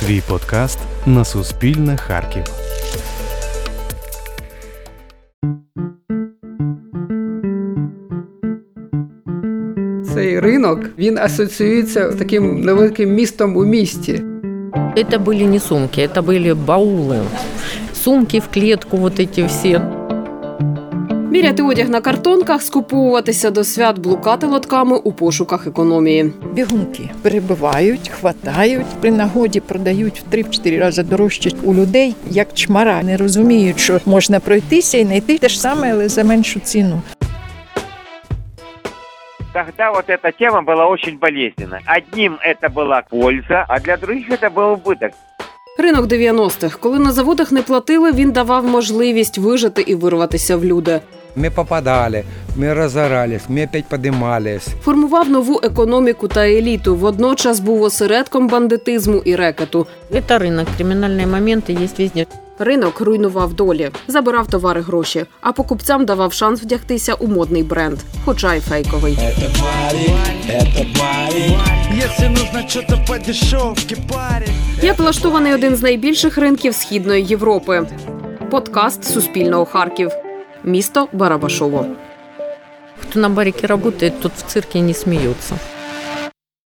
Твій подкаст на Суспільне Харків. Цей ринок він асоціюється з таким невеликим містом у місті. Это были не сумки, это были баулы. Сумки в клетку, вот эти все. Міряти одяг на картонках, скуповуватися до свят, блукати лотками у пошуках економії. Бігунки перебивають, хватають, при нагоді продають в 3-4 рази дорожче у людей, як чмара. Не розуміють, що можна пройтися і знайти те ж саме, але за меншу ціну. Тогда вот эта тема была очень болезненна. Одним это была польза, а для других это был убыток. Ринок 90-х. Коли на заводах не платили, він давав можливість вижити і вирватися в люди. Мы попадали, мы разорались, мы опять поднимались. Формував нову економіку та еліту. Водночас був осередком бандитизму і рекету. Это рынок, криминальные моменты есть везде. Ринок руйнував долі, забирав товари гроші, а покупцям давав шанс вдягтися у модний бренд, хоча й фейковий. Если нужно что-то по дешевке, парень. Як влаштований один з найбільших ринків Східної Європи. Подкаст Суспільного Харків. Місто Барабашово. Кто на барике работает, тот в цирке не смеется.